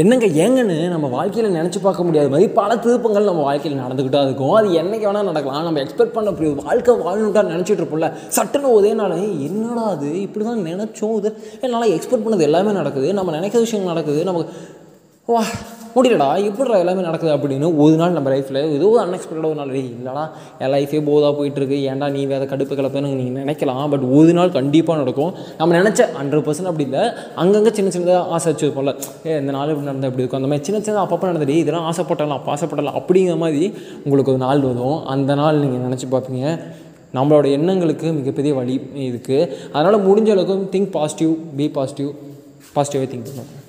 என்னங்க ஏங்கன்னு நம்ம வாழ்க்கையில் நினச்சி பார்க்க முடியாத மாதிரி பல திருப்பங்கள் நம்ம வாழ்க்கையில் நடந்துக்கிட்டா இருக்கும். அது என்னைக்கு வேணால் நடக்கலாம். நம்ம எக்ஸ்பெக்ட் பண்ண அப்படி வாழ்க்கை வாழணுட்டா நினச்சிட்டு இருப்போம்ல. சட்டுன்னு ஒரே நாள் என்னடா அது இப்படி தான் நினச்சோம் இது. என்னால் எக்ஸ்பெக்ட் பண்ணது எல்லாமே நடக்குது. நம்ம நினைக்கிற விஷயம் நடக்குது. நமக்கு வா முடியலடா எப்படிடா எல்லாமே நடக்குது அப்படின்னு ஒரு நாள் நம்ம லைஃப்பில் ஏதோ அன்எக்ஸ்பெக்டடாக ஒரு நாள் "ஏய், இல்லைடா என் லைஃபே போதாக போயிட்டுருக்கு ஏன்டா நீ வேறு கடுப்பு கிளப்புன்னு நீங்கள் நினைக்கலாம் பட் ஒரு நாள் கண்டிப்பாக நடக்கும். நம்ம நினச்ச ஹண்ட்ரட் பர்சன்ட் அப்படி இல்லை. அங்கங்கே சின்ன சின்னதாக ஆசை வச்சுருப்போம்ல ஏ இந்த நாள் இப்படி நடந்தால் இப்படி இருக்கும்? அந்த மாதிரி சின்ன சின்ன அப்பப்போ நடந்தது இதெல்லாம் ஆசைப்பட்டலாம் அப்போ ஆசைப்படலாம் அப்படிங்கிற மாதிரி உங்களுக்கு ஒரு நாள் வரும். அந்த நாள் நீங்கள் நினச்சி பார்ப்பீங்க நம்மளோட எண்ணங்களுக்கு மிகப்பெரிய வழி இருக்குது அதனால் முடிஞ்ச அளவுக்கு திங்க் பாசிட்டிவ் பி பாசிட்டிவ் பாசிட்டிவாக திங்க் பண்ணுவோம்